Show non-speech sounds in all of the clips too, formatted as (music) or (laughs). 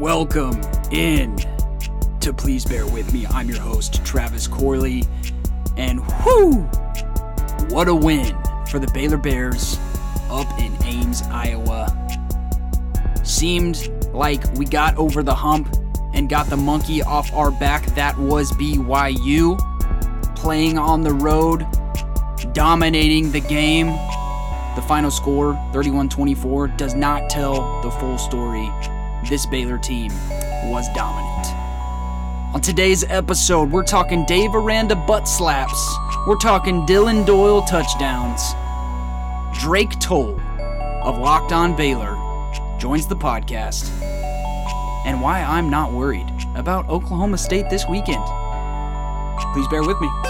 Welcome in to Please Bear With Me. I'm your host, Travis Corley. And whoo, what a win for the Baylor Bears up in Ames, Iowa. Seemed like we got over the hump and got the monkey off our back. That was BYU playing on the road, dominating the game. The final score, 31 24, does not tell the full story. This Baylor team was dominant. On today's episode, we're talking Dave Aranda butt slaps. We're talking Dillon Doyle touchdowns. Drake Toll of Locked On Baylor joins the podcast. And why I'm not worried about Oklahoma State this weekend. Please bear with me.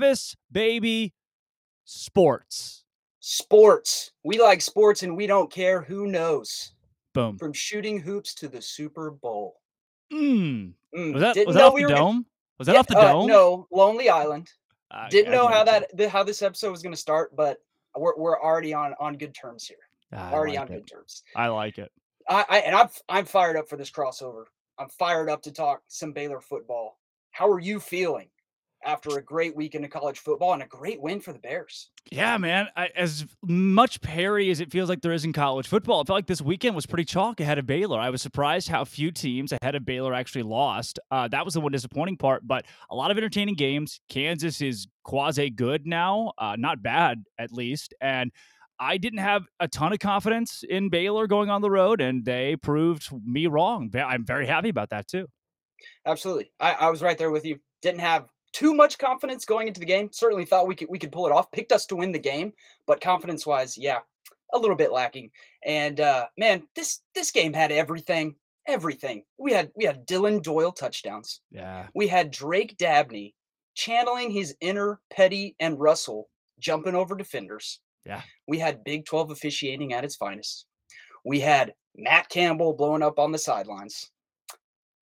Travis Baby Sports. Sports. We like sports and we don't care who knows. Boom. From shooting hoops to the Super Bowl. Mm. Mm, Was that didn't was that off we the were gonna- dome? Was that Yeah, off the uh, dome? No, Lonely Island. Ah, Didn't know how that how this episode was going to start, but we're, we're already on on good terms here. I already like on it. good terms. I like it. I, I and I'm I'm fired up for this crossover. I'm fired up to talk some Baylor football. How are you feeling after a great weekend of college football and a great win for the Bears? Yeah, man. I, as much parity as it feels like there is in college football, I felt like this weekend was pretty chalk ahead of Baylor. I was surprised how few teams ahead of Baylor actually lost. Uh, that was the one disappointing part, but a lot of entertaining games. Kansas is quasi good now, uh, not bad at least, and. I didn't have a ton of confidence in Baylor going on the road, and they proved me wrong. I'm very happy about that too. Absolutely. I, I was right there with you. Didn't have too much confidence going into the game. Certainly thought we could we could pull it off. Picked us to win the game, but confidence wise, yeah, a little bit lacking. And uh man, this this game had everything. Everything. We had we had Dillon Doyle touchdowns. Yeah. We had Drake Dabney channeling his inner Petty and Russell jumping over defenders. Yeah. We had Big 12 officiating at its finest. We had Matt Campbell blowing up on the sidelines.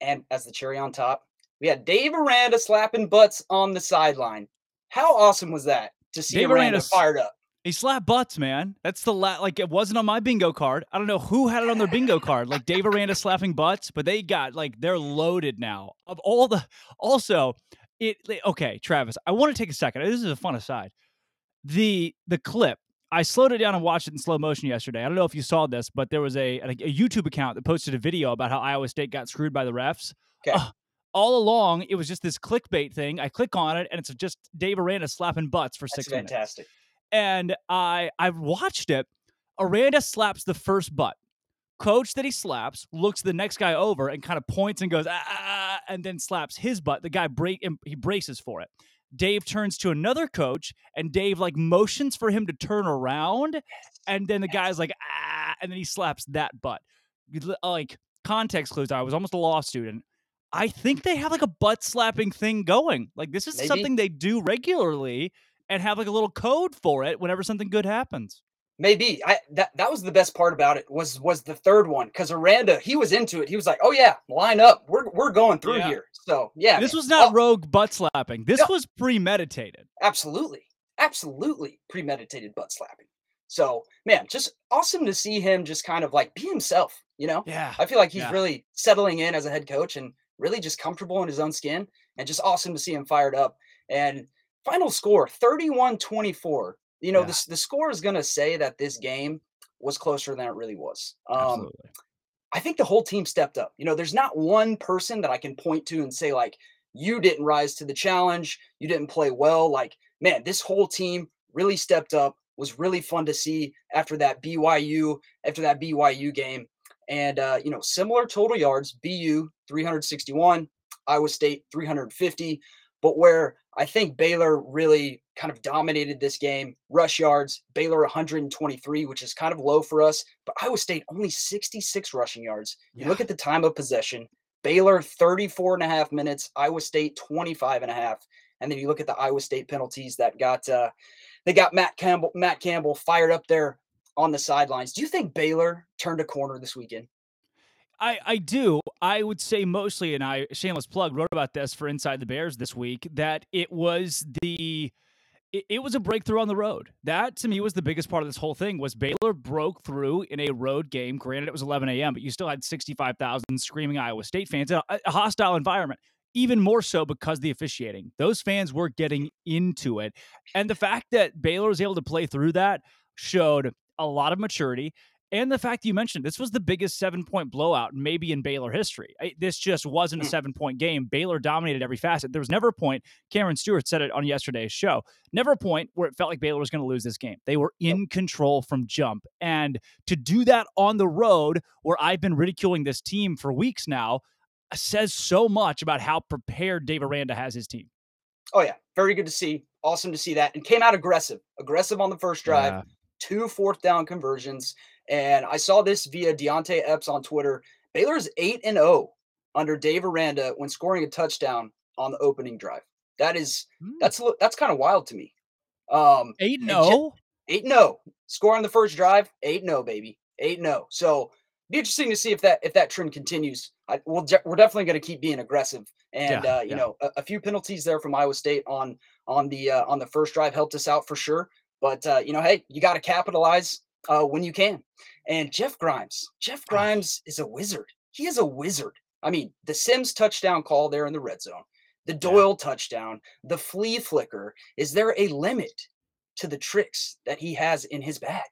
And as the cherry on top, we had Dave Aranda slapping butts on the sideline. How awesome was that to see Dave Aranda Aranda's- fired up? He slapped butts, man. That's the la- like it wasn't on my bingo card. I don't know who had it on their bingo card, like Dave Aranda slapping butts, but they got like they're loaded now. Of all the also it okay, Travis, I want to take a second. This is a fun aside. The the clip I slowed it down and watched it in slow motion yesterday. I don't know if you saw this, but there was a, a, a YouTube account that posted a video about how Iowa State got screwed by the refs. Okay. All along, it was just this clickbait thing. I click on it, and it's just Dave Aranda slapping butts for That's six minutes fantastic. and I I watched it. Aranda slaps the first butt. Coach that he slaps looks the next guy over and kind of points and goes ah, ah, ah," and then slaps his butt. The guy break he braces for it. Dave turns to another coach and Dave like motions for him to turn around, and then the guy's like ah, and then he slaps that butt. Like context clues. I was almost a law student. I think they have like a butt slapping thing going. Like this is Maybe. something they do regularly and have like a little code for it whenever something good happens. Maybe I that that was the best part about it was was the third one because Aranda he was into it. He was like, "Oh yeah, line up. We're we're going through Yeah. here." So yeah, this man. was not Oh, rogue butt slapping. This No. was premeditated. absolutely, absolutely premeditated butt slapping. So man, just awesome to see him just kind of like be himself. You know, Yeah. I feel like he's Yeah. really settling in as a head coach and really just comfortable in his own skin and just awesome to see him fired up. And final score 31 24. You know, Yeah. the, the score is going to say that this game was closer than it really was. Um, Absolutely. I think the whole team stepped up. You know, there's not one person that I can point to and say, like, you didn't rise to the challenge, you didn't play well. Like, man, this whole team really stepped up. Was really fun to see after that BYU after that BYU game, and uh, you know, similar total yards. BU 361, Iowa State 350. But where I think Baylor really kind of dominated this game. Rush yards, Baylor 123, which is kind of low for us, but Iowa State only 66 rushing yards. You look at the time of possession, Baylor 34 and a half minutes, Iowa State 25 and a half. And then you look at the Iowa State penalties that got uh, they got Matt Campbell Matt Campbell fired up there on the sidelines. Do you think Baylor turned a corner this weekend? I, I do. I would say mostly, and I shameless plug wrote about this for Inside the Bears this week that it was the it, it, was a breakthrough on the road. That to me was the biggest part of this whole thing was Baylor broke through in a road game. Granted, it was 11 a.m., but you still had 65,000 screaming Iowa State fans in a, a hostile environment. Even more so because the officiating. Those fans were getting into it. And the fact that Baylor was able to play through that showed a lot of maturity and the fact you mentioned this was the biggest seven point blowout maybe in Baylor history. I, this just wasn't a mm. seven point game. Baylor dominated every facet. There was never a point, Cameron Stewart said it on yesterday's show, never a point where it felt like Baylor was going to lose this game. They were in control from jump. And to do that on the road, where I've been ridiculing this team for weeks now, says so much about how prepared Dave Aranda has his team. Oh, yeah. Very good to see. Awesome to see that. And came out aggressive, aggressive on the first drive, yeah. Two fourth down conversions. And I saw this via Deontay Epps on Twitter. Baylor's 8 and 0 under Dave Aranda when scoring a touchdown on the opening drive. That is mm. that's that's kind of wild to me. Um 8 0 8 0. Score on the first drive, 8 0 baby. 8 0. So be interesting to see if that if that trend continues. I, we'll we're definitely going to keep being aggressive, and yeah, uh, you yeah. know a, a, few penalties there from Iowa State on on the uh, on the first drive helped us out for sure. But uh, you know, hey, you got to capitalize uh, when you can. And Jeff Grimes, Jeff Grimes is a wizard. He is a wizard. I mean, the Sims touchdown call there in the red zone, the Doyle yeah. touchdown, the flea flicker. Is there a limit to the tricks that he has in his bag?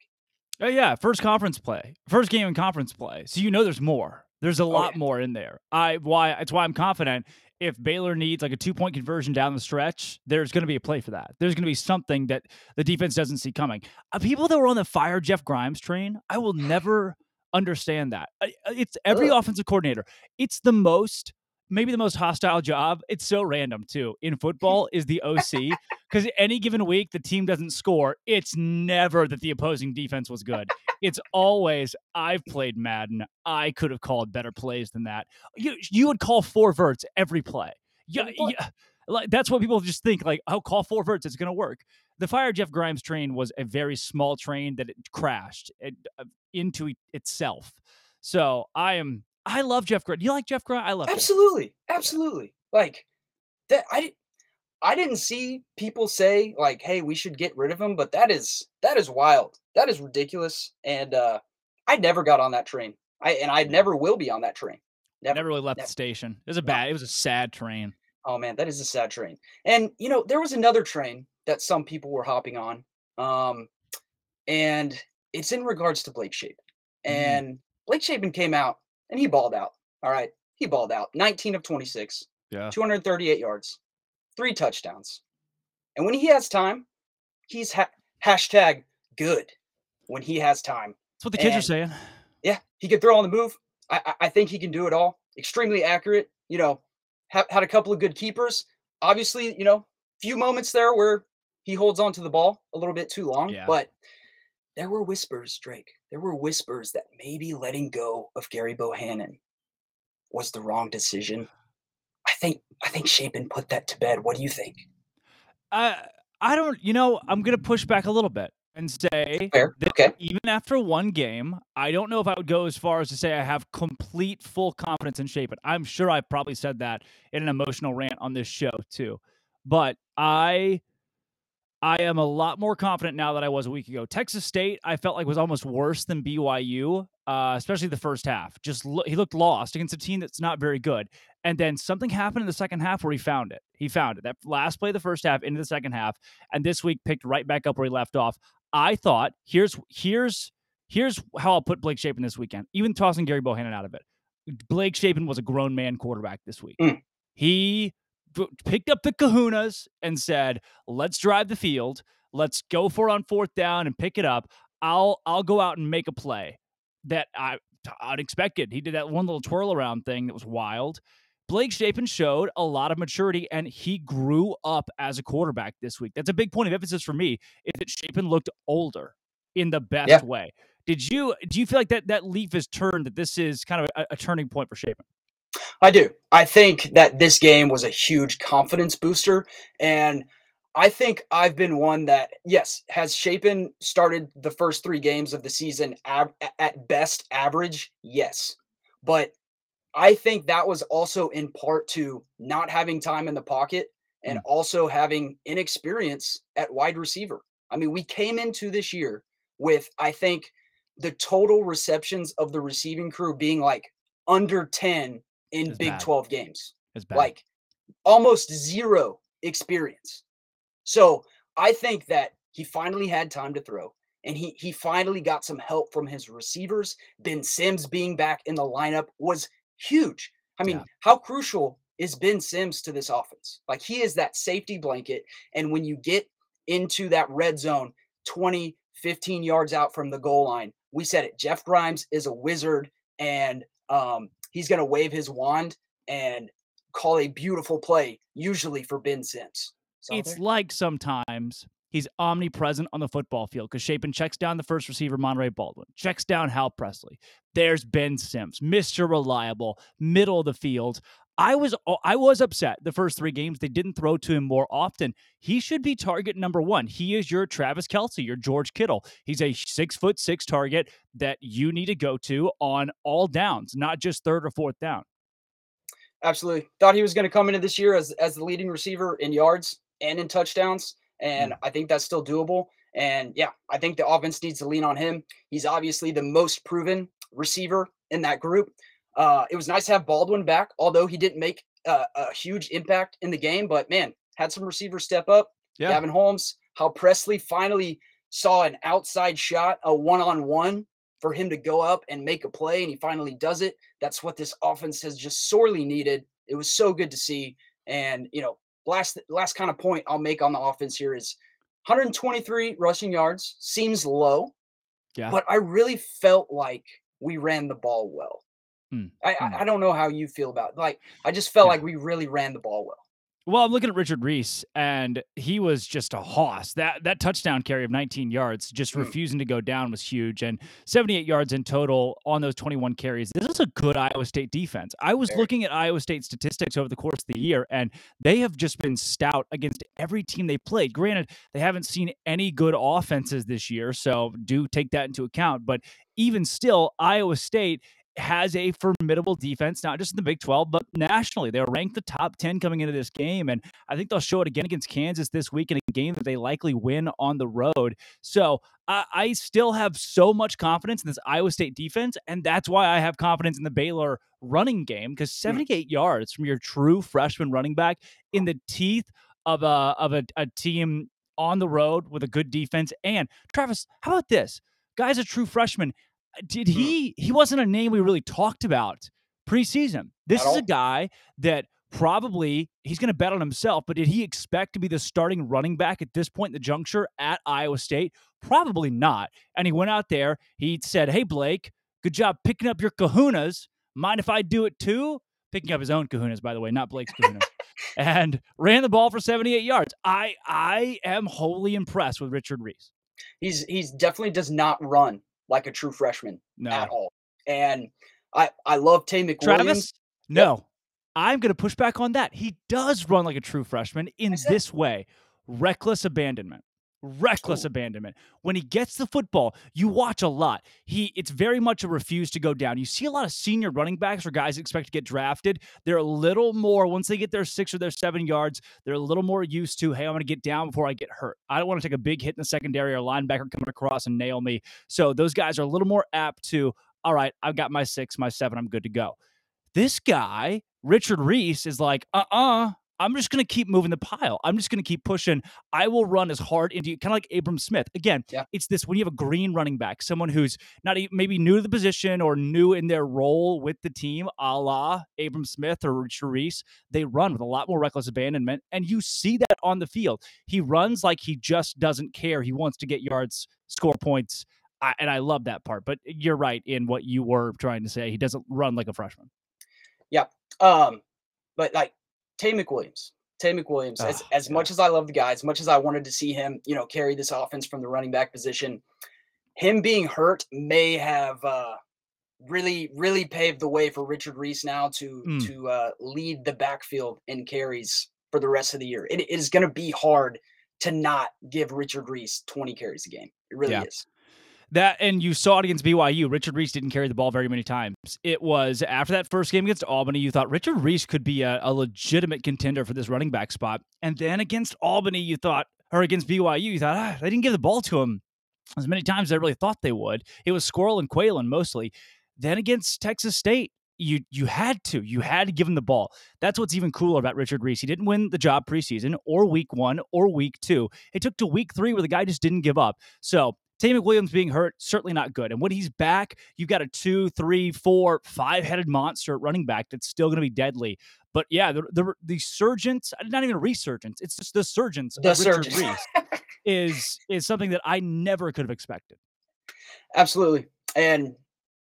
Oh yeah, first conference play, first game in conference play. So you know there's more. There's a oh, lot yeah. more in there. I why it's why I'm confident if Baylor needs like a two point conversion down the stretch, there's going to be a play for that. There's going to be something that the defense doesn't see coming. Uh, people that were on the fire Jeff Grimes train, I will never understand that. Uh, it's every Ugh. offensive coordinator. It's the most maybe the most hostile job. It's so random too. In football is the OC because (laughs) any given week the team doesn't score. It's never that the opposing defense was good. It's always I've played Madden. I could have called better plays than that. You you would call four verts every play. Yeah, yeah. Like that's what people just think. Like, oh, call four verts. It's going to work. The fire Jeff Grimes train was a very small train that it crashed it, uh, into itself. So I am I love Jeff Grimes. You like Jeff Grimes? I love absolutely, absolutely. Like that. I I didn't see people say like, "Hey, we should get rid of him," but that is that is wild. That is ridiculous. And uh I never got on that train. I and I never will be on that train. Never, never really left never. the station. It was a bad. It was a sad train. Oh man, that is a sad train. And you know, there was another train that some people were hopping on. Um, and it's in regards to Blake Shapen. Mm-hmm. And mm. Blake Shapen came out and he balled out. All right. He balled out 19 of 26, yeah. 238 yards, three touchdowns. And when he has time, he's ha- hashtag good when he has time. That's what the kids and, are saying. Yeah. He can throw on the move. I, I think he can do it all. Extremely accurate. You know, ha- had a couple of good keepers. Obviously, you know, few moments there where he holds on to the ball a little bit too long, yeah. but there were whispers, Drake. There were whispers that maybe letting go of Gerry Bohanon was the wrong decision. I think I think Shapen put that to bed. What do you think? Uh, I don't. You know, I'm gonna push back a little bit and say okay. even after one game, I don't know if I would go as far as to say I have complete full confidence in Shapen. I'm sure I've probably said that in an emotional rant on this show too. But I I am a lot more confident now than I was a week ago. Texas State, I felt like was almost worse than BYU, uh, especially the first half. Just lo- he looked lost against a team that's not very good. And then something happened in the second half where he found it. He found it. That last play of the first half into the second half, and this week picked right back up where he left off. I thought here's here's here's how I'll put Blake Shapen this weekend. Even tossing Gerry Bohanon out of it, Blake Shapen was a grown man quarterback this week. Mm. He picked up the kahunas and said, "Let's drive the field. Let's go for it on fourth down and pick it up. I'll I'll go out and make a play that I unexpected. He did that one little twirl around thing that was wild. Blake Shapen showed a lot of maturity and he grew up as a quarterback this week. That's a big point of emphasis for me. Is that Shapen looked older in the best yeah. way. Did you do you feel like that that leaf is turned that this is kind of a, a turning point for Shapen? I do. I think that this game was a huge confidence booster and I think I've been one that, yes, has Shapen started the first three games of the season ab- at best average? Yes. But I think that was also in part to not having time in the pocket and mm. also having inexperience at wide receiver. I mean, we came into this year with, I think, the total receptions of the receiving crew being like under 10 in it's Big bad. 12 games. Like almost zero experience. So I think that he finally had time to throw and he he finally got some help from his receivers. Ben Sims being back in the lineup was huge. I mean, yeah. how crucial is Ben Sims to this offense? Like he is that safety blanket and when you get into that red zone 20 15 yards out from the goal line, we said it. Jeff Grimes is a wizard and um, he's going to wave his wand and call a beautiful play usually for Ben Sims it's like sometimes he's omnipresent on the football field because Shapen checks down the first receiver, Monaray Baldwin, checks down Hal Presley. There's Ben Sims, Mr. Reliable, middle of the field. I was I was upset the first three games they didn't throw to him more often. He should be target number one. He is your Travis Kelce, your George Kittle. He's a six foot six target that you need to go to on all downs, not just third or fourth down. Absolutely, thought he was going to come into this year as as the leading receiver in yards and in touchdowns. And mm. I think that's still doable. And yeah, I think the offense needs to lean on him. He's obviously the most proven receiver in that group. Uh, it was nice to have Baldwin back, although he didn't make uh, a huge impact in the game. But man, had some receivers step up. Yeah. Gavin Holmes, Hal Presley finally saw an outside shot, a one on one for him to go up and make a play, and he finally does it. That's what this offense has just sorely needed. It was so good to see. And, you know, last last kind of point I'll make on the offense here is 123 rushing yards seems low. Yeah. But I really felt like we ran the ball well. Hmm. I, hmm. I don't know how you feel about it. like I just felt yeah. like we really ran the ball well. Well, I'm looking at Richard Reese, and he was just a hoss. That that touchdown carry of 19 yards, just mm. refusing to go down, was huge, and 78 yards in total on those 21 carries. This is a good Iowa State defense. I was looking at Iowa State statistics over the course of the year, and they have just been stout against every team they played. Granted, they haven't seen any good offenses this year, so do take that into account. But even still, Iowa State has a formidable defense, not just in the Big 12, but nationally. They're ranked the top 10 coming into this game. And I think they'll show it again against Kansas this week in a game that they likely win on the road. So I, I still have so much confidence in this Iowa State defense. And that's why I have confidence in the Baylor running game because hmm. 78 yards from your true freshman running back in the teeth of a, of a, a team on the road with a good defense. And Travis, how about this? Guy's a true freshman did hmm. he he wasn't a name we really talked about preseason. This is a guy that probably he's going to bet on himself, but did he expect to be the starting running back at this point in the juncture at Iowa State? Probably not. And he went out there, he said, "Hey Blake, good job picking up your kahunas. Mind if I do it too?" Picking up his own kahunas, by the way, not Blake's kahunas. (laughs) and ran the ball for 78 yards. I I am wholly impressed with Richard Reese. He's he's definitely does not run like a true freshman no. at all. And I I love Taye McWilliams. Travis, no. Yep. I'm going to push back on that. He does run like a true freshman in this way reckless abandonment reckless Ooh. abandonment. When he gets the football, you watch a lot. He it's very much a refuse to go down. You see a lot of senior running backs or guys expect to get drafted. They're a little more once they get their six or their seven yards, they're a little more used to, hey, I'm gonna get down before I get hurt. I don't want to take a big hit in the secondary or linebacker coming across and nail me. So those guys are a little more apt to, all right, I've got my six, my seven, I'm good to go. This guy, Richard Reese, is like, uh-uh, I'm just going to keep moving the pile. I'm just going to keep pushing. I will run as hard into you, kind of like Abram Smith. Again, yeah. it's this when you have a green running back, someone who's not even, maybe new to the position or new in their role with the team, a la Abram Smith or Reese, they run with a lot more reckless abandonment. And you see that on the field. He runs like he just doesn't care. He wants to get yards, score points. I, and I love that part. But you're right in what you were trying to say. He doesn't run like a freshman. Yeah. Um, but like Taye McWilliams, Taye McWilliams, as, Oh, as yeah. much as I love the guy, as much as I wanted to see him, you know, carry this offense from the running back position, him being hurt may have uh, really, really paved the way for Richard Reese now to Mm. to uh, lead the backfield in carries for the rest of the year. It, it is going to be hard to not give Richard Reese 20 carries a game. It really Yeah. is. That and you saw it against BYU. Richard Reese didn't carry the ball very many times. It was after that first game against Albany, you thought Richard Reese could be a, a legitimate contender for this running back spot. And then against Albany, you thought, or against BYU, you thought, ah, they didn't give the ball to him as many times as I really thought they would. It was Squirrel and Qualan mostly. Then against Texas State, you you had to. You had to give him the ball. That's what's even cooler about Richard Reese. He didn't win the job preseason or week one or week two. It took to week three where the guy just didn't give up. So Taye McWilliams being hurt, certainly not good. And when he's back, you've got a two, three, four, five headed monster at running back that's still going to be deadly. But yeah, the, the the surgence, not even a resurgence, it's just the surgence The of Richard surgence. Reese (laughs) is is something that I never could have expected. Absolutely. And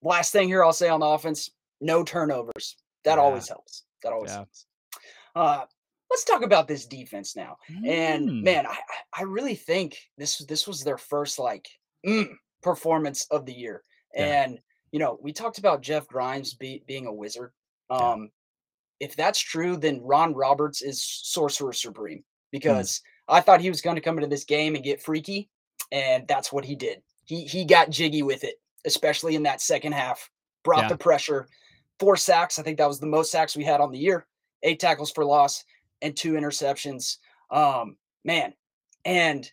last thing here I'll say on the offense, no turnovers. That Yeah. always helps. That always Yeah. helps. Uh, let's talk about this defense now. And Mm. man, I, I- really think this this was their first like mm, performance of the year. Yeah. And you know, we talked about Jeff Grimes be, being a wizard. Yeah. Um, if that's true, then Ron Roberts is sorcerer supreme because I thought he was going to come into this game and get freaky, and that's what he did. He he got jiggy with it, especially in that second half. Brought Yeah. the pressure. Four sacks. I think that was the most sacks we had on the year. Eight tackles for loss and two interceptions. Um, man, and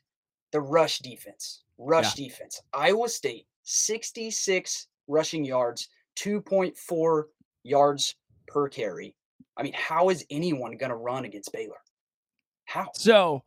the rush defense. Rush defense. Iowa State, 66 rushing yards, 2.4 yards per carry. I mean, how is anyone going to run against Baylor? How? So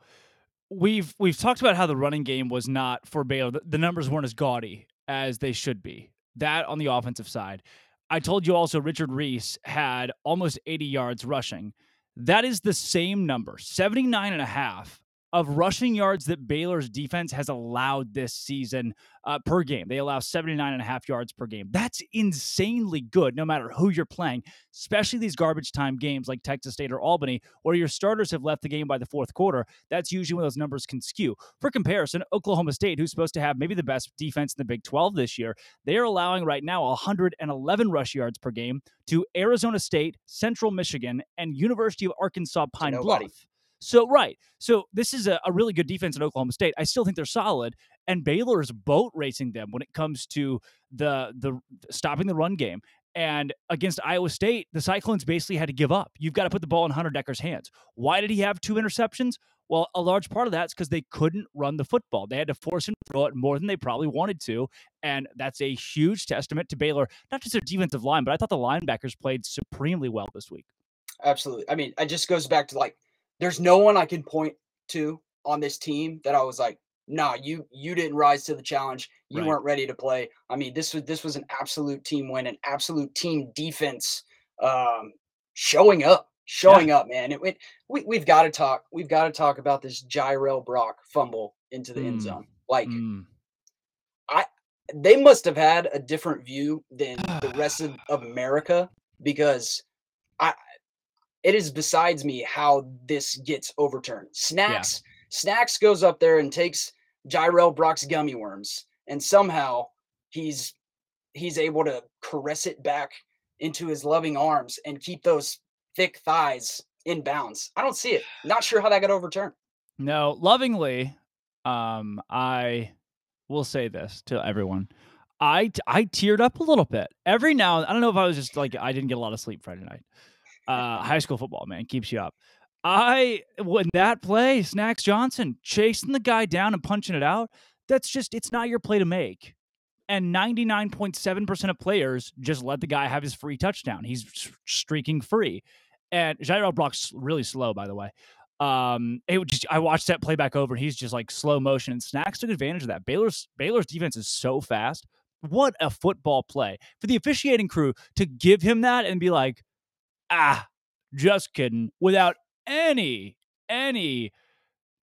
we've we've talked about how the running game was not for Baylor. The, the numbers weren't as gaudy as they should be. That on the offensive side. I told you also Richard Reese had almost 80 yards rushing. That is the same number, 79 and a half of rushing yards that Baylor's defense has allowed this season uh, per game. They allow 79 and a half yards per game. That's insanely good no matter who you're playing, especially these garbage time games like Texas State or Albany, where your starters have left the game by the fourth quarter. That's usually when those numbers can skew. For comparison, Oklahoma State, who's supposed to have maybe the best defense in the Big 12 this year, they are allowing right now 111 rush yards per game to Arizona State, Central Michigan, and University of Arkansas Pine. Bluff. So right, so this is a, a really good defense in Oklahoma State. I still think they're solid, and Baylor is boat racing them when it comes to the the stopping the run game. And against Iowa State, the Cyclones basically had to give up. You've got to put the ball in Hunter Dekkers' hands. Why did he have two interceptions? Well, a large part of that's because they couldn't run the football. They had to force him to throw it more than they probably wanted to. And that's a huge testament to Baylor, not just their defensive line, but I thought the linebackers played supremely well this week. Absolutely. I mean, it just goes back to like, there's no one I can point to on this team that I was like, nah, you you didn't rise to the challenge. You Right. weren't ready to play. I mean, this was this was an absolute team win, an absolute team defense um showing up, showing up, man. It, it we we've got to talk. We've got to talk about this Jirehl Brock fumble into the end Mm, zone. Like Mm. they must have had a different view than the (sighs) rest of, of America because I it is besides me how this gets overturned. Snacks Snacks goes up there and takes Jirehl Brock's gummy worms and somehow he's he's able to caress it back into his loving arms and keep those thick thighs in bounds. I don't see it. Not sure how that got overturned. No, lovingly, um, I will say this to everyone. I I teared up a little bit every now. I don't know if I was just like I didn't get a lot of sleep Friday night. Uh, high school football, man, keeps you up. I when that play, Snacks Johnson chasing the guy down and punching it out. That's just it's not your play to make. And 99.7% of players just let the guy have his free touchdown. He's streaking free. And Jirehl Brock's really slow, by the way. Um, it just I watched that play back over, and he's just like slow motion. And Snacks took advantage of that. Baylor's Baylor's defense is so fast. What a football play for the officiating crew to give him that and be like, ah, just kidding, without any any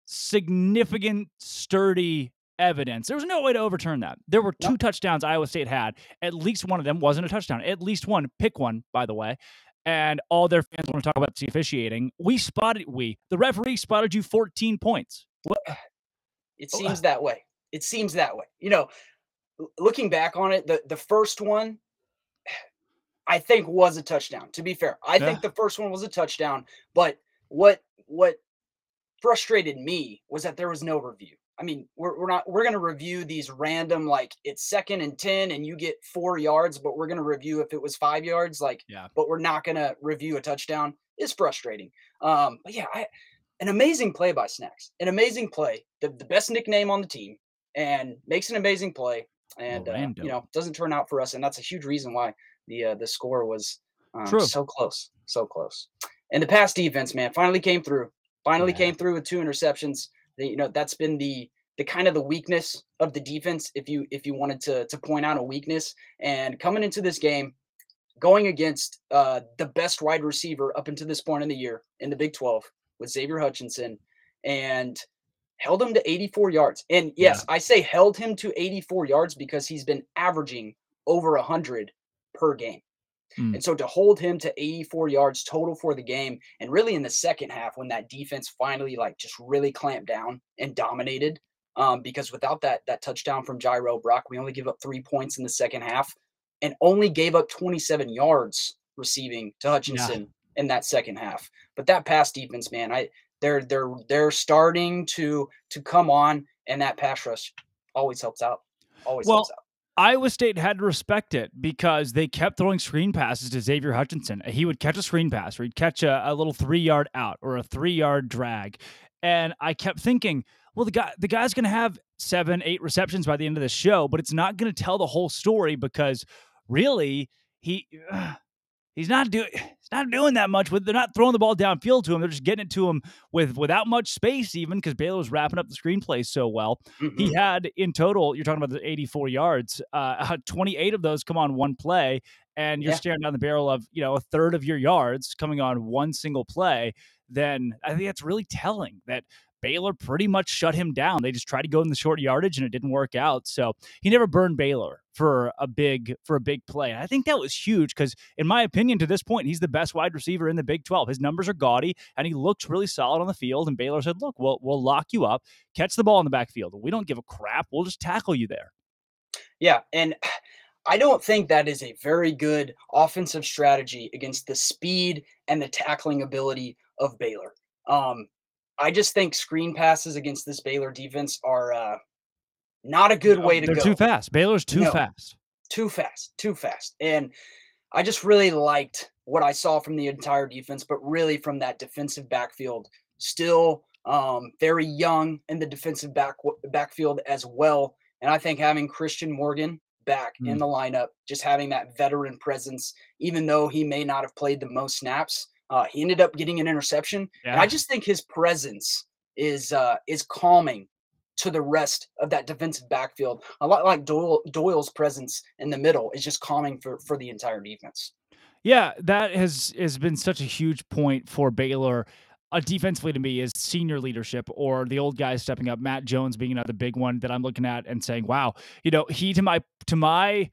significant sturdy evidence. There was no way to overturn that. There were two Nope. touchdowns Iowa State had. At least one of them wasn't a touchdown. At least one, pick one, by the way. and all their fans want to talk about the officiating. We spotted we the referee spotted you 14 points. What? It Oh, seems that way. It seems that way. You know, looking back on it, the the first one I think was a touchdown. To be fair, I Yeah. think the first one was a touchdown. But what what frustrated me was that there was no review. I mean, we're, we're not we're gonna review these random like it's second and ten and you get four yards, but we're gonna review if it was five yards, like Yeah. but we're not gonna review a touchdown. Is frustrating. Um, but yeah, I, an amazing play by Snacks, an amazing play, the, the best nickname on the team, and makes an amazing play, and uh, you know doesn't turn out for us, and that's a huge reason why the uh, the score was um, True. so close, so close. And the pass defense, man, finally came through. Finally Yeah. came through with two interceptions. The, you know that's been the the kind of the weakness of the defense. If you if you wanted to to point out a weakness, and coming into this game, going against uh, the best wide receiver up until this point in the year in the Big 12 with Xavier Hutchinson and held him to 84 yards. And yes, I say held him to 84 yards because he's been averaging over 100 per game. Mm. And so to hold him to 84 yards total for the game and really in the second half when that defense finally like just really clamped down and dominated um, because without that that touchdown from Jirehl Brock, we only give up 3 points in the second half and only gave up 27 yards receiving to Hutchinson in that second half. But that pass defense, man, I they're they're they're starting to to come on, and that pass rush always helps out. Always Well, helps out. Iowa State had to respect it because they kept throwing screen passes to Xavier Hutchinson. He would catch a screen pass or he'd catch a, a little three yard out or a three yard drag. And I kept thinking, well, the guy the guy's gonna have seven, eight receptions by the end of the show, but it's not gonna tell the whole story because really he he's not doing he's not doing that much with they're not throwing the ball downfield to him. They're just getting it to him with without much space, even because Baylor was wrapping up the screenplay so well. He Mhm. had in total, you're talking about the 84 yards, uh, (laughs) 28 of those come on one play, and you're Yeah. staring down the barrel of you know a third of your yards coming on one single play. Then I think that's really telling that Baylor pretty much shut him down. They just tried to go in the short yardage and it didn't work out. So he never burned Baylor for a big for a big play. And I think that was huge because, in my opinion, to this point, he's the best wide receiver in the Big 12. His numbers are gaudy and he looks really solid on the field. And Baylor said, "Look, we'll we'll lock you up, catch the ball in the backfield. We don't give a crap. We'll just tackle you there." Yeah, and I don't think that is a very good offensive strategy against the speed and the tackling ability of Baylor. Um, I just think screen passes against this Baylor defense are uh, not a good way to They're go. too fast. Baylor's too No. fast. too fast, too fast. And I just really liked what I saw from the entire defense, but really from that defensive backfield, still um, very young in the defensive back backfield as well. And I think having Christian Morgan back in Mm. the lineup, just having that veteran presence, even though he may not have played the most snaps, uh, he ended up getting an interception. And I just think his presence is uh, is calming to the rest of that defensive backfield. A lot like Doyle, Doyle's presence in the middle is just calming for for the entire defense. Yeah, that has has been such a huge point for Baylor. Uh, defensively to me is senior leadership or the old guys stepping up. Matt Jones being another big one that I'm looking at and saying, "Wow, you know, he to my to my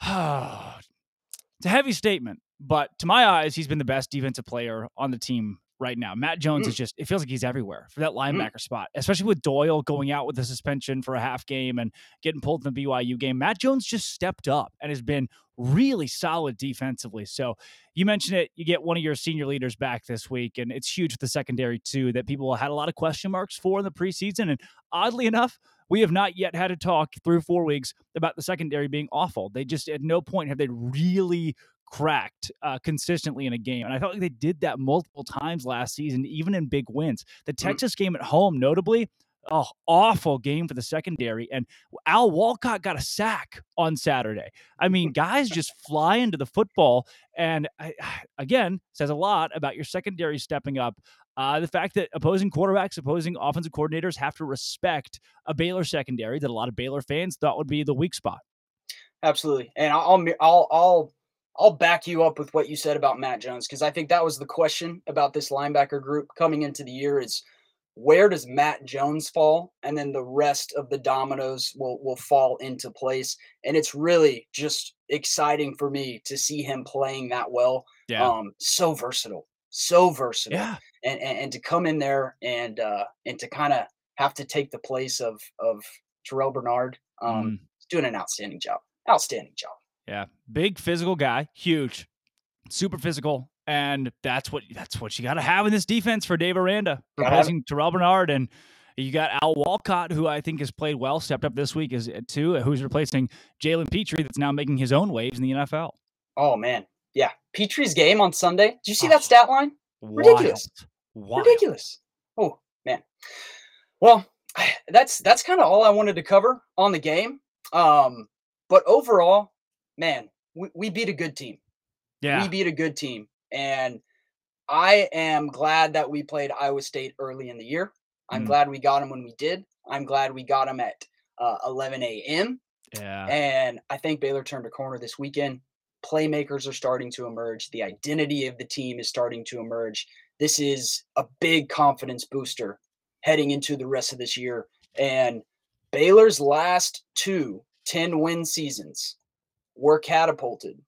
(sighs) it's a heavy statement, but to my eyes, he's been the best defensive player on the team right now. Matt Jones Mm. is just it feels like he's everywhere for that linebacker spot, especially with Doyle going out with the suspension for a half game and getting pulled in the BYU game. Matt Jones just stepped up and has been really solid defensively. So you mentioned it, you get one of your senior leaders back this week, and it's huge with the secondary too that people had a lot of question marks for in the preseason. And oddly enough, we have not yet had a talk through four weeks about the secondary being awful. They just at no point have they really cracked uh, consistently in a game. And I felt like they did that multiple times last season, even in big wins. The Texas game at home, notably, oh, awful game for the secondary. And Al Walcott got a sack on Saturday. I mean, (laughs) guys just fly into the football. And I, (sighs) again, says a lot about your secondary stepping up. Uh, the fact that opposing quarterbacks, opposing offensive coordinators have to respect a Baylor secondary that a lot of Baylor fans thought would be the weak spot. Absolutely, and I'll I'll I'll I'll back you up with what you said about Matt Jones because I think that was the question about this linebacker group coming into the year is where does Matt Jones fall? And then the rest of the dominoes will will fall into place. And it's really just exciting for me to see him playing that well. Yeah. Um, so versatile, so versatile. yeah. And, and and to come in there and uh and to kind of have to take the place of of Terrell Bernard, um, Mm. doing an outstanding job. Outstanding job. Yeah, big physical guy, huge, super physical, and that's what that's what you got to have in this defense for Dave Aranda Gotta replacing Terrell Bernard, and you got Al Walcott, who I think has played well, stepped up this week as uh, too, who's replacing Jalen Pitre, that's now making his own waves in the NFL. Oh man, yeah. Pitre's game on Sunday. Did you see Oh, that stat line? Ridiculous. Wild. ridiculous. Oh man. Well, (sighs) that's that's kind of all I wanted to cover on the game. Um, but overall, man, we, we beat a good team. Yeah, We beat a good team, and I am glad that we played Iowa State early in the year. I'm Mm. glad we got them when we did. I'm glad we got them at uh, 11 a.m. yeah, And I think Baylor turned a corner this weekend. Playmakers are starting to emerge. The identity of the team is starting to emerge. This is a big confidence booster heading into the rest of this year. And Baylor's last two 10 win seasons were catapulted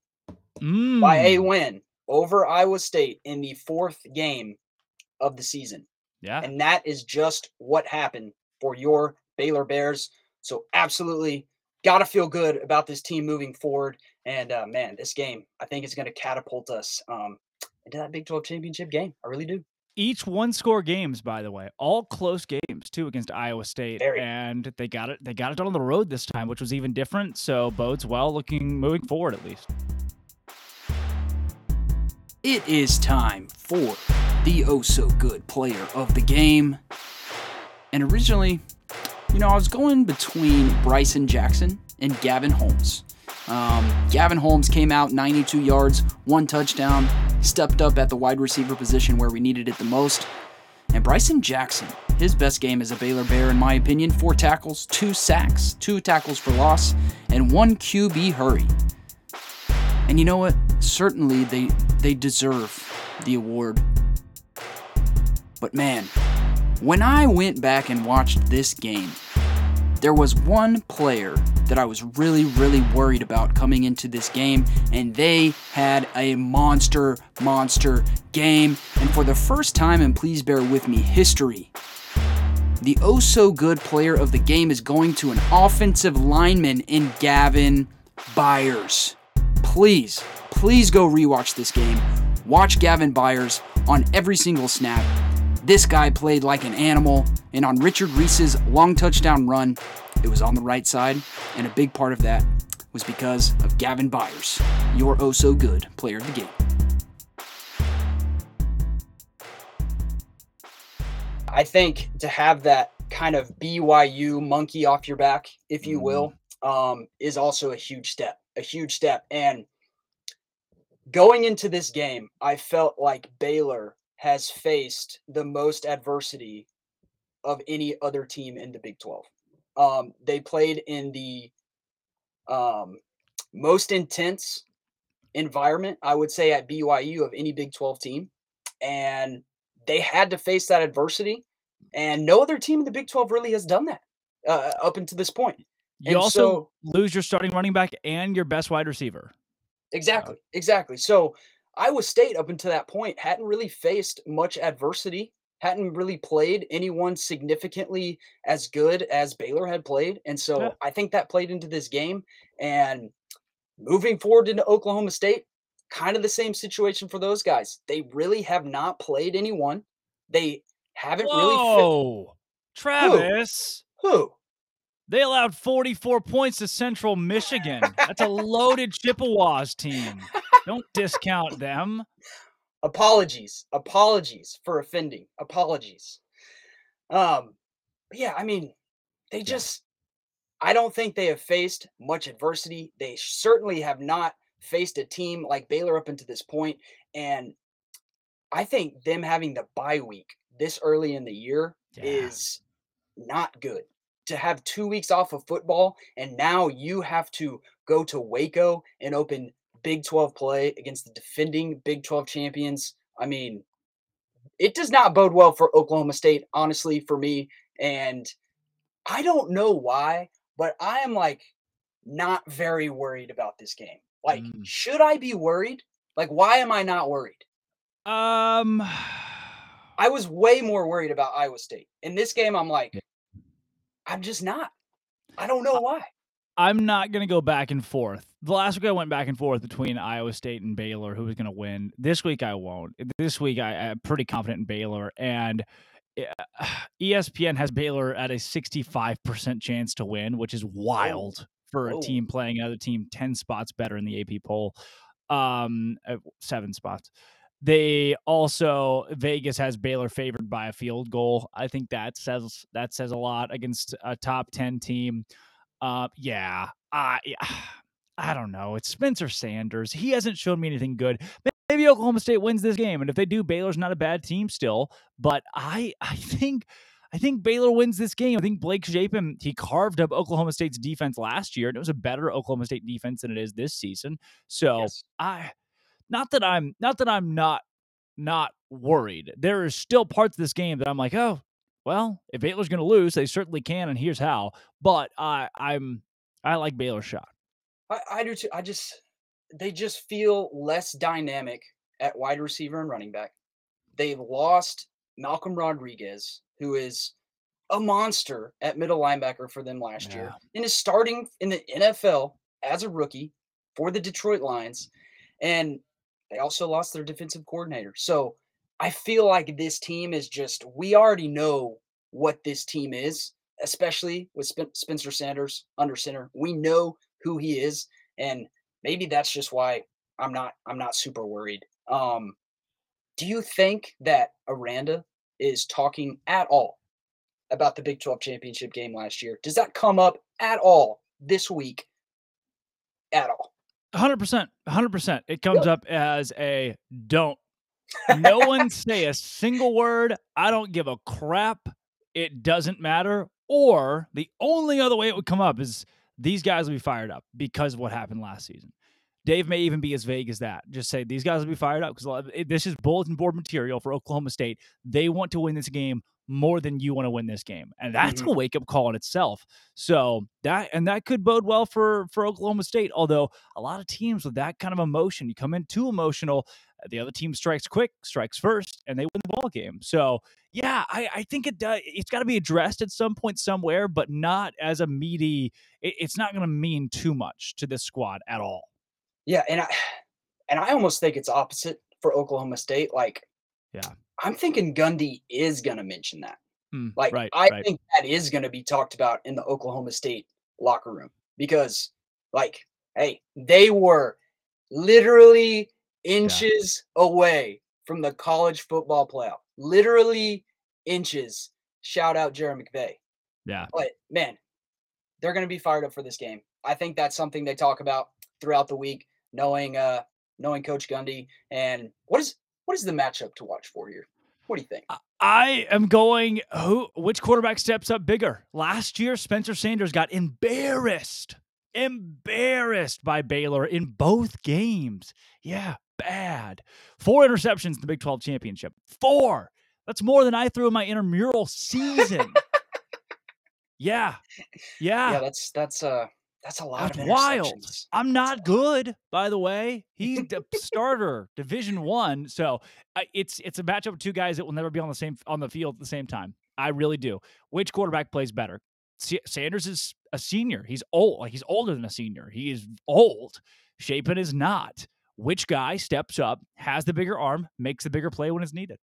by a Mm. win over Iowa State in the fourth game of the season. yeah. And that is just what happened for your Baylor Bears. So, absolutely got to feel good about this team moving forward. And uh, man, this game, I think, is going to catapult us um, into that Big 12 championship game. I really do. Each one score games, by the way, all close games too against Iowa State, Very. and they got it. They got it done on the road this time, which was even different. So bodes well, looking moving forward at least. It is time for the oh so good player of the game. And originally, you know, I was going between Bryson Jackson and Gavin Holmes. Um, Gavin Holmes came out 92 yards, one touchdown, stepped up at the wide receiver position where we needed it the most. And Bryson Jackson, his best game as a Baylor Bear, in my opinion, four tackles, two sacks, two tackles for loss, and one QB hurry. And you know what? Certainly they they deserve the award. But man, when I went back and watched this game, there was one player that I was really, really worried about coming into this game, and they had a monster, monster game. And for the first time, and please bear with me, history, the oh so good player of the game is going to an offensive lineman in Gavin Byers. Please, please go rewatch this game. Watch Gavin Byers on every single snap. This guy played like an animal, and on Richard Reese's long touchdown run, it was on the right side, and a big part of that was because of Gavin Byers, your oh so good player of the game. I think to have that kind of BYU monkey off your back, if you will, um, is also a huge step, a huge step. And going into this game, I felt like Baylor has faced the most adversity of any other team in the Big 12. Um, they played in the um, most intense environment, I would say, at BYU of any Big 12 team. And they had to face that adversity. And no other team in the Big 12 really has done that uh, up until this point. You And also so- lose your starting running back and your best wide receiver. Exactly. Exactly. So Iowa State up until that point hadn't really faced much adversity, hadn't really played anyone significantly as good as Baylor had played. And so Yeah. I think that played into this game. And moving forward into Oklahoma State, kind of the same situation for those guys. They really have not played anyone. They haven't really Whoa, Travis! fit. Who? They allowed 44 points to Central Michigan. That's a loaded Chippewas team. Don't discount them. apologies. Apologies for offending. Apologies. Um yeah i mean they just i don't think they have faced much adversity. They certainly have not faced a team like baylor up until this point and i think them having the bye week this early in the year Yeah. is not good. To have two weeks off of football and now you have to go to waco and open Big 12 play against the defending Big 12 champions. I mean, it does not bode well for Oklahoma State, honestly, for me. And I don't know why, but I am like not very worried about this game. Like, Mm. should I be worried? Like, why am I not worried? Um, I was way more worried about Iowa State. In this game, I'm like, Yeah. I'm just not. I don't know why. I'm not going to go back and forth. The last week I went back and forth between Iowa State and Baylor, who was going to win. This week I won't. This week I, am pretty confident in Baylor, and (sighs) ESPN has Baylor at a 65% chance to win, which is wild for a Whoa. team playing another team 10 spots better in the AP poll, um, seven spots. They also Vegas has Baylor favored by a field goal. I think that says that says a lot against a top 10 team. Uh, yeah, I (sighs) I don't know. It's Spencer Sanders. He hasn't shown me anything good. Maybe Oklahoma State wins this game, and if they do, Baylor's not a bad team still. But I (laughs) I think I think Baylor wins this game. I think Blake Shapen he carved up Oklahoma State's defense last year, and it was a better Oklahoma State defense than it is this season. So Yes. I not that I'm not that I'm not not worried. There is still parts of this game that I'm like, oh, well, if Baylor's going to lose, they certainly can, and here's how. But I I'm I like Baylor's shot. I, I do too. I just they just feel less dynamic at wide receiver and running back. They've lost Malcolm Rodriguez, who is a monster at middle linebacker for them last year, and is starting in the NFL as a rookie for the Detroit Lions. And they also lost their defensive coordinator. So I feel like this team is just, we already know what this team is, especially with Spen- Spencer Sanders under center. We know who he is. And maybe that's just why I'm not, I'm not super worried. Um, do you think that Aranda is talking at all about the Big 12 championship game last year? Does that come up at all this week? At all? Hundred percent, hundred percent. It comes up as a don't. No one say a single word. I don't give a crap. It doesn't matter. Or the only other way it would come up is these guys will be fired up because of what happened last season. Dave may even be as vague as that. Just say these guys will be fired up because eh, this is bulletin board material for Oklahoma State. They want to win this game more than you want to win this game, and that's Mhm. a wake up call in itself. So that and that could bode well for for Oklahoma State. Although a lot of teams with that kind of emotion, you come in too emotional, uh, the other team strikes quick, strikes first, and they win the ball game. So yeah, I, I think it does. It's got to be addressed at some point somewhere, but not as a meaty. It, it's not going to mean too much to this squad at all. Yeah, and I (sighs) and I almost think it's opposite for Oklahoma State. Like, Yeah. I'm thinking Gundy is gonna mention that. Hmm, Like, right, I right. think that is gonna be talked about in the Oklahoma State locker room because, like, hey, they were literally inches away from the college football playoff. Literally inches. Shout out Jairon McVea. Yeah. But man, they're going to be fired up for this game. I think that's something they talk about throughout the week, knowing uh knowing Coach Gundy. And what is what is the matchup to watch for here? What do you think? I am going who which quarterback steps up bigger? Last year Spencer Sanders got embarrassed. Embarrassed by Baylor in both games. Yeah, bad. Four interceptions in the Big 12 championship. Four. That's more than I threw in my intramural season. (laughs) yeah. Yeah, Yeah. that's that's uh that's a lot That's of wild. I'm not good, by the way. He's (laughs) the starter, Division One. So I it's it's a matchup of two guys that will never be on the same on the field at the same time. I really do. Which quarterback plays better? Sa- Sanders is a senior. He's old. Like he's older than a senior. He is old. Shapen is not. Which guy steps up, has the bigger arm, makes the bigger play when it's needed?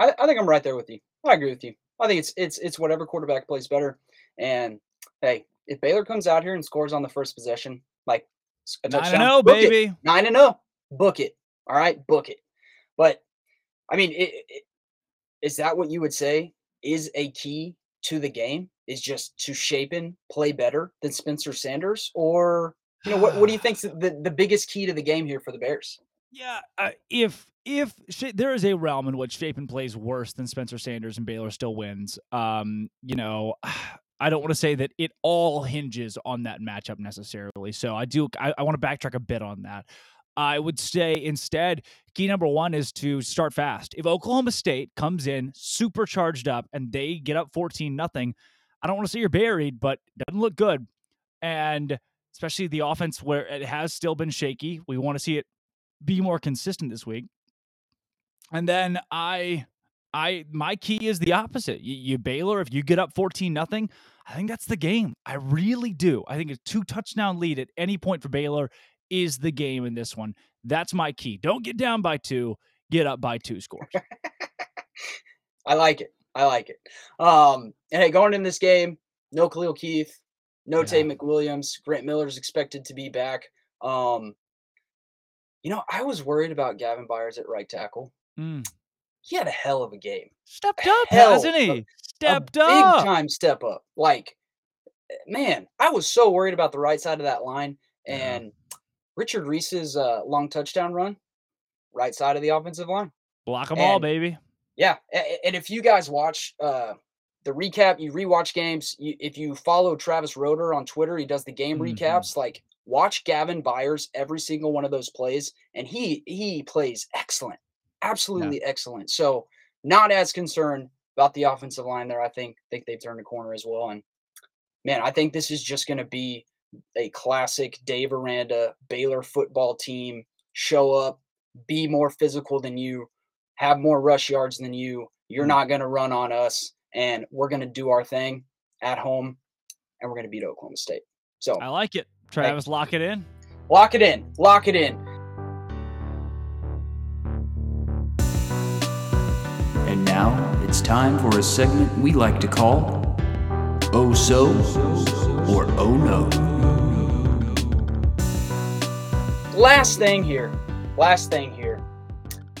I, I think I'm right there with you. I agree with you. I think it's it's it's whatever quarterback plays better. And hey, if Baylor comes out here and scores on the first possession, like a Nine touchdown, and zero, book it. baby. nine and zero, book it. All right, book it. But I mean, it, it, is that what you would say is a key to the game? Is just to Shapen play better than Spencer Sanders, or you know what? What do you think's (sighs) the the biggest key to the game here for the Bears? Yeah, uh, if if there is a realm in which Shapen plays worse than Spencer Sanders and Baylor still wins, um, you know, (sighs) I don't want to say that it all hinges on that matchup necessarily. So I do, I, I want to backtrack a bit on that. I would say instead, key number one is to start fast. If Oklahoma State comes in super charged up and they get up 14 nothing, I don't want to say you're buried, but doesn't look good. And especially the offense where it has still been shaky. We want to see it be more consistent this week. And then I I my key is the opposite. You, you Baylor, if you get up 14 nothing, I think that's the game. I really do. I think a two touchdown lead at any point for Baylor is the game in this one. That's my key. Don't get down by two, get up by two scores. (laughs) I like it. I like it. Um, and hey, going in this game, no Khalil Keith, no Yeah. Taye McWilliams. Grant Miller is expected to be back. Um, you know, I was worried about Gavin Byers at right tackle. Mm. He had a hell of a game. Stepped up, hell hasn't of he? Stepped a up. big time step up. Like, eh, man, I was so worried about the right side of that line. Yeah. And Richard Reese's uh, long touchdown run, right side of the offensive line. Block them all, baby. Yeah, a- a- and if you guys watch uh, the recap, you rewatch games. You, if you follow Travis Roeder on Twitter, he does the game Mhm. recaps. Like, watch Gavin Byers every single one of those plays, and he he plays excellent, absolutely excellent. So, not as concerned about the offensive line there. I think think they've turned a corner as well. And man, I think this is just going to be a classic Dave Aranda Baylor football team. Show up, be more physical than you, have more rush yards than you. You're Mm. not going to run on us, and we're going to do our thing at home, and we're going to beat Oklahoma State. So I like it. Travis, lock it in. lock it in, lock it in. Now it's time for a segment we like to call Oh So or Oh No. Last thing here, last thing here.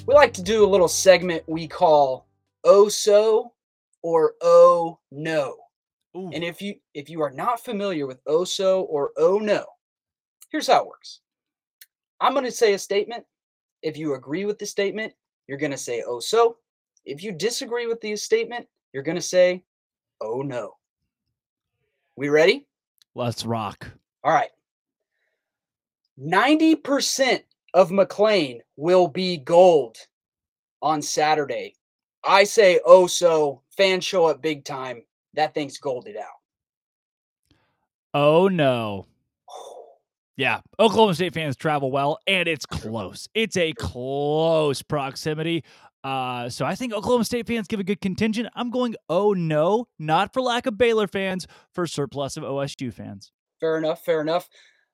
We like to do a little segment we call "Oh So" or "Oh No." Ooh. And if you if you are not familiar with "Oh So" or "Oh No," here's how it works. I'm going to say a statement. If you agree with the statement, you're going to say "Oh so." If you disagree with the statement, you're going to say "Oh no." We ready? Let's rock. All right. 90% of McLane will be gold on Saturday. I say, oh, so fans show up big time. That thing's golded out. Oh no. (sighs) Yeah, Oklahoma State fans travel well, and it's close. It's a close proximity. Uh, so I think Oklahoma State fans give a good contingent. I'm going, oh no, not for lack of Baylor fans, for surplus of OSU fans. Fair enough. Fair enough.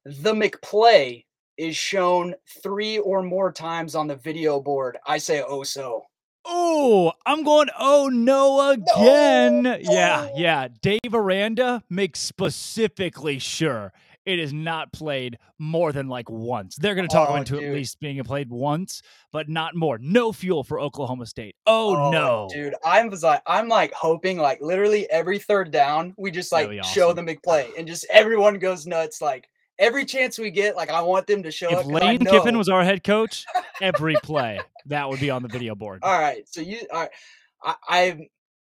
The McPlay is shown three or more times on the video board. I say, oh, so. Oh, I'm going, oh no again. Yeah, yeah. Dave Aranda makes specifically sure it is not played more than like once. They're going to talk Oh, into at least being played once, but not more. No fuel for Oklahoma State. Oh, oh no. dude! I'm like, I'm like hoping, like literally every third down, we just like That'd show awesome. the play and just everyone goes nuts. Like every chance we get, like I want them to show If up. 'cause I Lane Kiffin was our head coach, every play that would be on the video board. all right, so you, all right, I, I,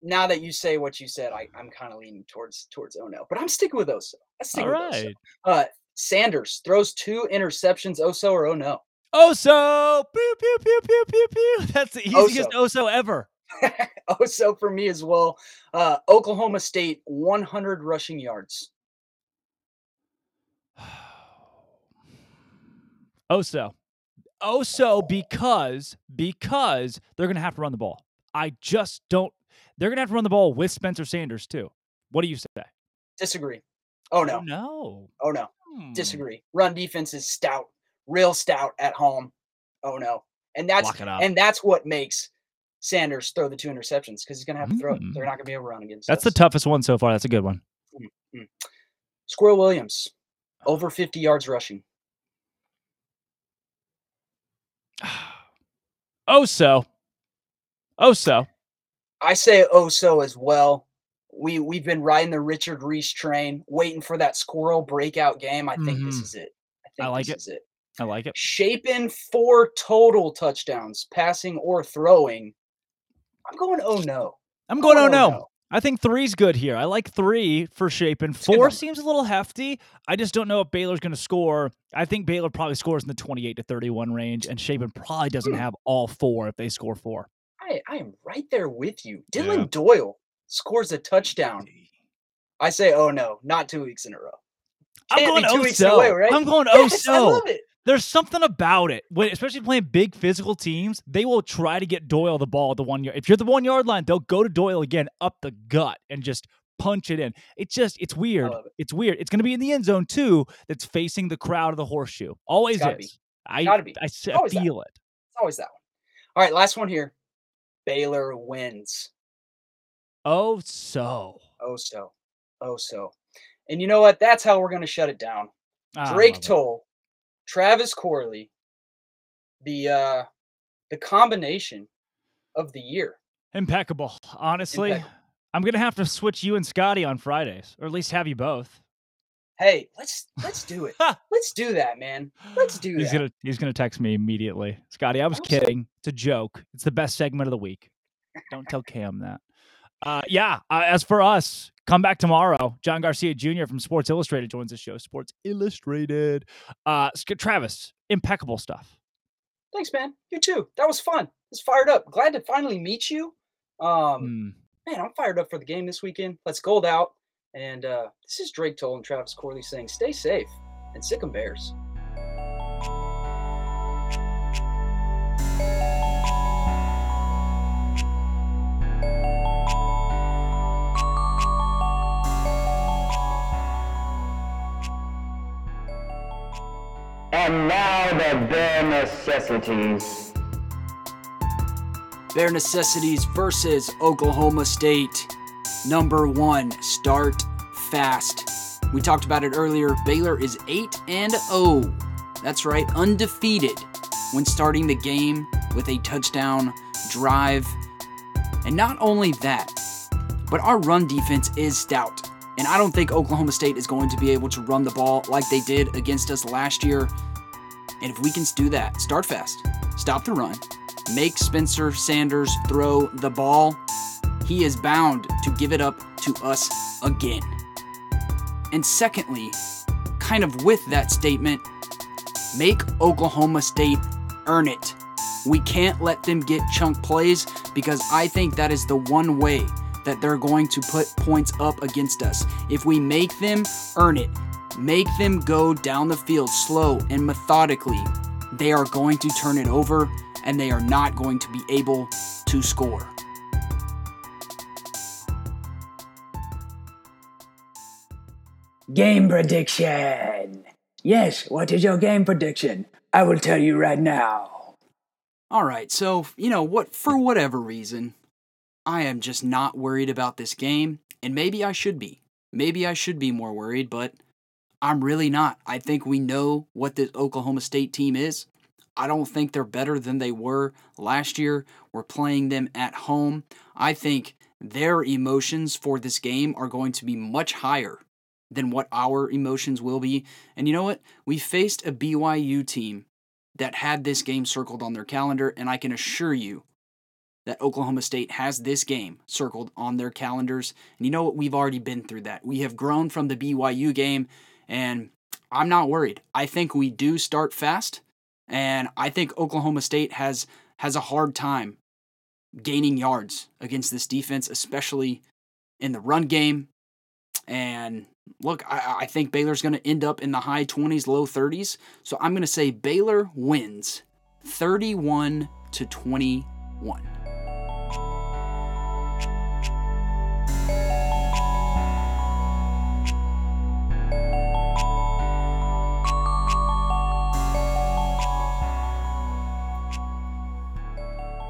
now that you say what you said, I, I'm kind of leaning towards towards oh no, but I'm sticking with Oso. I stick All with Oso. Uh, Sanders throws two interceptions. Oso or oh no? Oso, pew pew pew pew pew pew. (laughs) That's the easiest Oso ever. (laughs) Oso for me as well. Uh, Oklahoma State 100 rushing yards. (sighs) Oso. Oso because because they're gonna have to run the ball. I just don't they're gonna have to run the ball with Spencer Sanders too. What do you say? Disagree. Oh no. no. Oh no. Hmm. disagree. Run defense is stout, real stout at home. Oh no, and that's Lock it up. and that's what makes Sanders throw the two interceptions because he's gonna have to throw it. They're Mm. not gonna be able to run against. That's the toughest one so far. That's a good one. Sqwirl Williams over 50 yards rushing. (sighs) Oh so. Oh Oso. I say oh so as well. We we've been riding the Richard Reese train, waiting for that Sqwirl breakout game. I think this Mhm. is it. I think I like this it. is it. I like it. Shapen four total touchdowns, passing or throwing. I'm going. Oh no. I'm going, oh going, no. oh, no. I think three's good here. I like three for Shapen. Four seems a little hefty. I just don't know if Baylor's going to score. I think Baylor probably scores in the 28 to 31 range, and Shapen probably doesn't Hmm. have all four if they score four. I, I am right there with you. Dillon Yeah. Doyle scores a touchdown. I say, oh no, not two weeks in a row. I'm Can't be going two oh so. row, right? I'm going oh Yes, so. There's something about it, when, especially playing big physical teams. They will try to get Doyle the ball at the one yard. If you're at the one yard line, they'll go to Doyle again up the gut and just punch it in. It's just it's weird. it. It's weird. It's going to be in the end zone too. That's facing the crowd of the horseshoe. Always gotta be. is. I Gotta be. I, Always that. feel it. It's always that one. All right, last one here. Baylor wins. Oh so. Oh so. Oh so. And you know what? That's how we're gonna shut it down. I Drake it. Toll, Travis Corley, the uh the combination of the year. impeccable. Honestly, Impeccable. I'm gonna have to switch you and Scotty on Fridays, or at least have you both. Hey, let's let's do it. (laughs) let's do that, man. Let's do that. He's that. gonna he's gonna text me immediately. Scotty, I was kidding. It's a joke. It's the best segment of the week. Don't tell Cam that. Uh, yeah. Uh, as for us, come back tomorrow. John Garcia Jr. from Sports Illustrated joins the show. Sports Illustrated. Uh, Travis, impeccable stuff. Thanks, man. You too. That was fun. It's fired up. Glad to finally meet you. Um, Mm. man, I'm fired up for the game this weekend. Let's gold out. And uh, this is Drake Toll and Travis Corley saying, "Stay safe and sick 'em Bears." And now the bare necessities. Bare Necessities versus Oklahoma State. Number one, start fast. We talked about it earlier. Baylor is 8 and 0. That's right, undefeated when starting the game with a touchdown drive. And not only that, but our run defense is stout. And I don't think Oklahoma State is going to be able to run the ball like they did against us last year. And if we can do that, start fast, stop the run, make Spencer Sanders throw the ball, he is bound to give it up to us again. And secondly, kind of with that statement, make Oklahoma State earn it. We can't let them get chunk plays because I think that is the one way that they're going to put points up against us. If we make them earn it, make them go down the field slow and methodically, they are going to turn it over and they are not going to be able to score. Game prediction. Yes, what is your game prediction? I will tell you right now. All right, so, you know, what for whatever reason, I am just not worried about this game, and maybe I should be. Maybe I should be more worried, but I'm really not. I think we know what this Oklahoma State team is. I don't think they're better than they were last year. We're playing them at home. I think their emotions for this game are going to be much higher than what our emotions will be. And you know what? We faced a BYU team that had this game circled on their calendar, and I can assure you that Oklahoma State has this game circled on their calendars. And you know what? We've already been through that. We have grown from the BYU game, and I'm not worried. I think we do start fast, and I think Oklahoma State has has a hard time gaining yards against this defense, especially in the run game. And look, I, I think Baylor's going to end up in the high 20s, low 30s. So I'm going to say Baylor wins 31 to 21.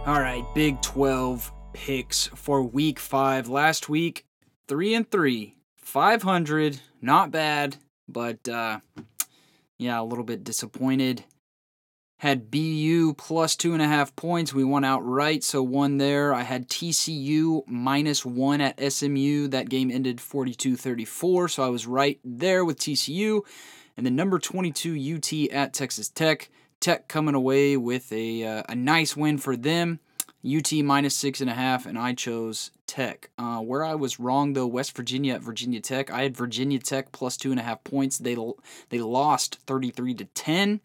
All right, Big 12 picks for week 5. Last week, 3 and 3, 500, not bad, but uh yeah, a little bit disappointed. Had BU plus two and a half points. We won outright, so one there. I had TCU minus one at SMU. That game ended 42 34, so I was right there with TCU. And then number 22 UT at Texas Tech. Tech coming away with a, uh, a nice win for them. UT minus six and a half, and I chose Tech. Uh, where I was wrong though, West Virginia at Virginia Tech. I had Virginia Tech plus two and a half points. They they lost thirty three to ten.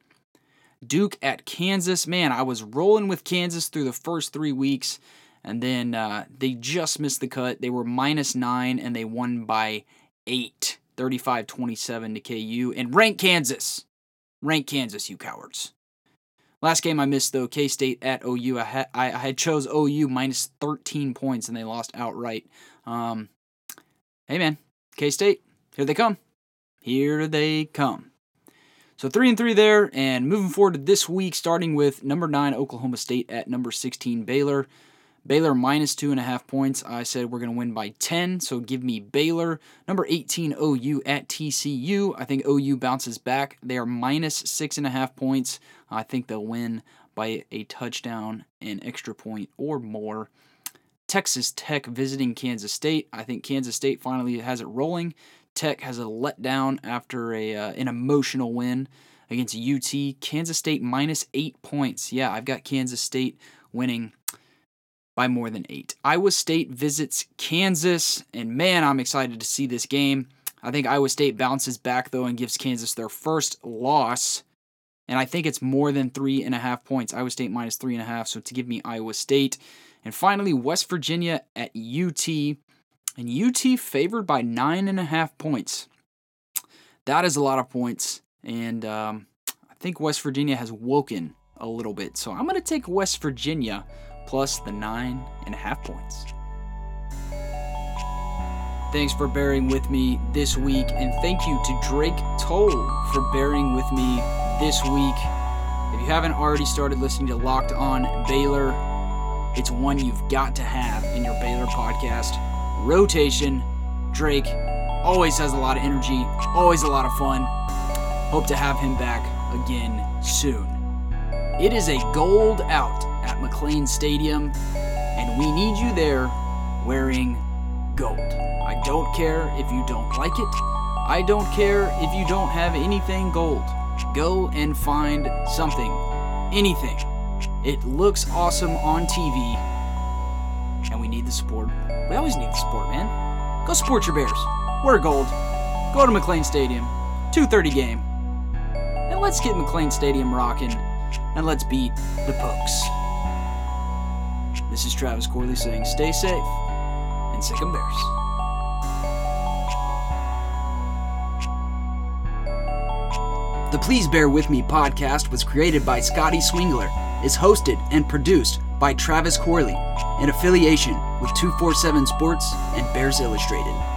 Duke at Kansas. Man, I was rolling with Kansas through the first three weeks, and then uh, they just missed the cut. They were minus nine, and they won by eight. 35 27 to KU. And rank Kansas. Rank Kansas, you cowards. Last game I missed though, K State at OU. I had I, had chose OU minus 13 points and they lost outright. Um, hey man, K State, here they come. Here they come. So three and three there, and moving forward to this week, starting with number nine Oklahoma State at number 16 Baylor. Baylor minus two and a half points. I said we're going to win by 10, so give me Baylor. Number 18, OU at TCU. I think OU bounces back. They are minus six and a half points. I think they'll win by a touchdown, an extra point, or more. Texas Tech visiting Kansas State. I think Kansas State finally has it rolling. Tech has a letdown after a uh, an emotional win against UT. Kansas State minus eight points. Yeah, I've got Kansas State winning by more than eight. Iowa State visits Kansas, and man, I'm excited to see this game. I think Iowa State bounces back though and gives Kansas their first loss. And I think it's more than three and a half points. Iowa State minus three and a half. So to give me Iowa State. And finally, West Virginia at UT. And UT favored by nine and a half points. That is a lot of points. And um, I think West Virginia has woken a little bit. So I'm going to take West Virginia plus the nine and a half points. Thanks for bearing with me this week, and thank you to Drake Toll for bearing with me this week. If you haven't already started listening to Locked On Baylor, it's one you've got to have in your Baylor podcast. Rotation, Drake always has a lot of energy, always a lot of fun. Hope to have him back again soon. It is a gold out at McLane Stadium, and we need you there wearing gold. I don't care if you don't like it. I don't care if you don't have anything gold. Go and find something, anything. It looks awesome on TV, and we need the support. We always need the support, man. Go support your Bears. Wear gold. Go to McLane Stadium. 2:30 game. And let's get McLane Stadium rocking, and let's beat the Pokes. This is Travis Corley saying stay safe and sick 'em Bears. The Please Bear With Me podcast was created by Scotty Swingler, is hosted and produced by Travis Corley, in affiliation with 247 Sports and Bears Illustrated.